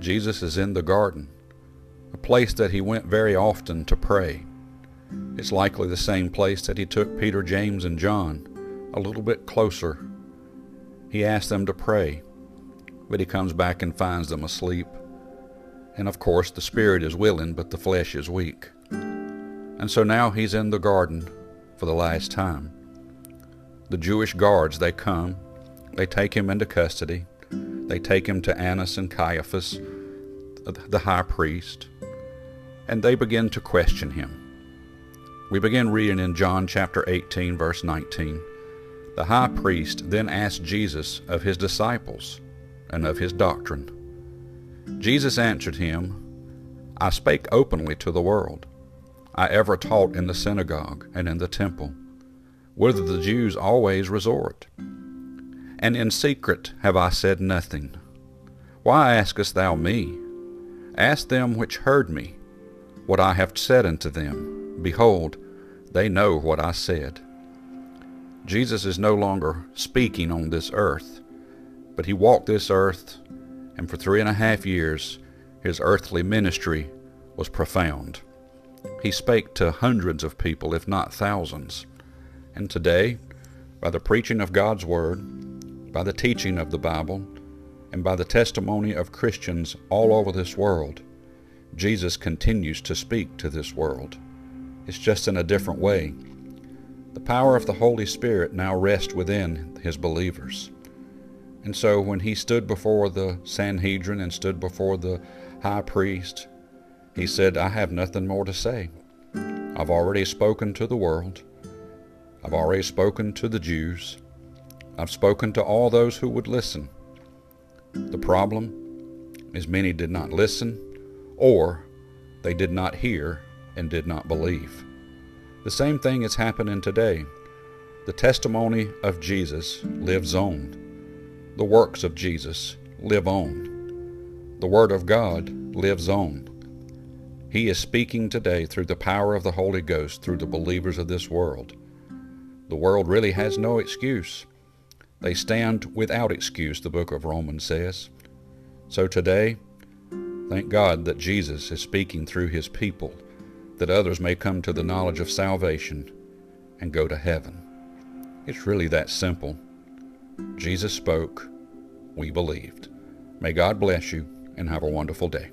Jesus is in the garden, a place that he went very often to pray. It's likely the same place that he took Peter, James, and John a little bit closer. He asked them to pray, but he comes back and finds them asleep. And of course, the spirit is willing, but the flesh is weak. And so now he's in the garden for the last time. The Jewish guards, they come, they take him into custody, they take him to Annas and Caiaphas, the high priest, and they begin to question him. We begin reading in John chapter 18, verse 19. The high priest then asked Jesus of his disciples and of his doctrine. Jesus answered him, I spake openly to the world. I ever taught in the synagogue and in the temple, whither the Jews always resort. And in secret have I said nothing. Why askest thou me? Ask them which heard me what I have said unto them. Behold, they know what I said. Jesus is no longer speaking on this earth, but he walked this earth, and for three and a half years his earthly ministry was profound. He spake to hundreds of people, if not thousands. And today, by the preaching of God's Word, by the teaching of the Bible, and by the testimony of Christians all over this world, Jesus continues to speak to this world. It's just in a different way. The power of the Holy Spirit now rests within his believers. And so when he stood before the Sanhedrin and stood before the high priest, he said, I have nothing more to say. I've already spoken to the world. I've already spoken to the Jews. I've spoken to all those who would listen. The problem is many did not listen, or they did not hear and did not believe. The same thing is happening today. The testimony of Jesus lives on. The works of Jesus live on. The Word of God lives on. He is speaking today through the power of the Holy Ghost through the believers of this world. The world really has no excuse. They stand without excuse, the book of Romans says. So today, thank God that Jesus is speaking through his people that others may come to the knowledge of salvation and go to heaven. It's really that simple. Jesus spoke, we believed. May God bless you and have a wonderful day.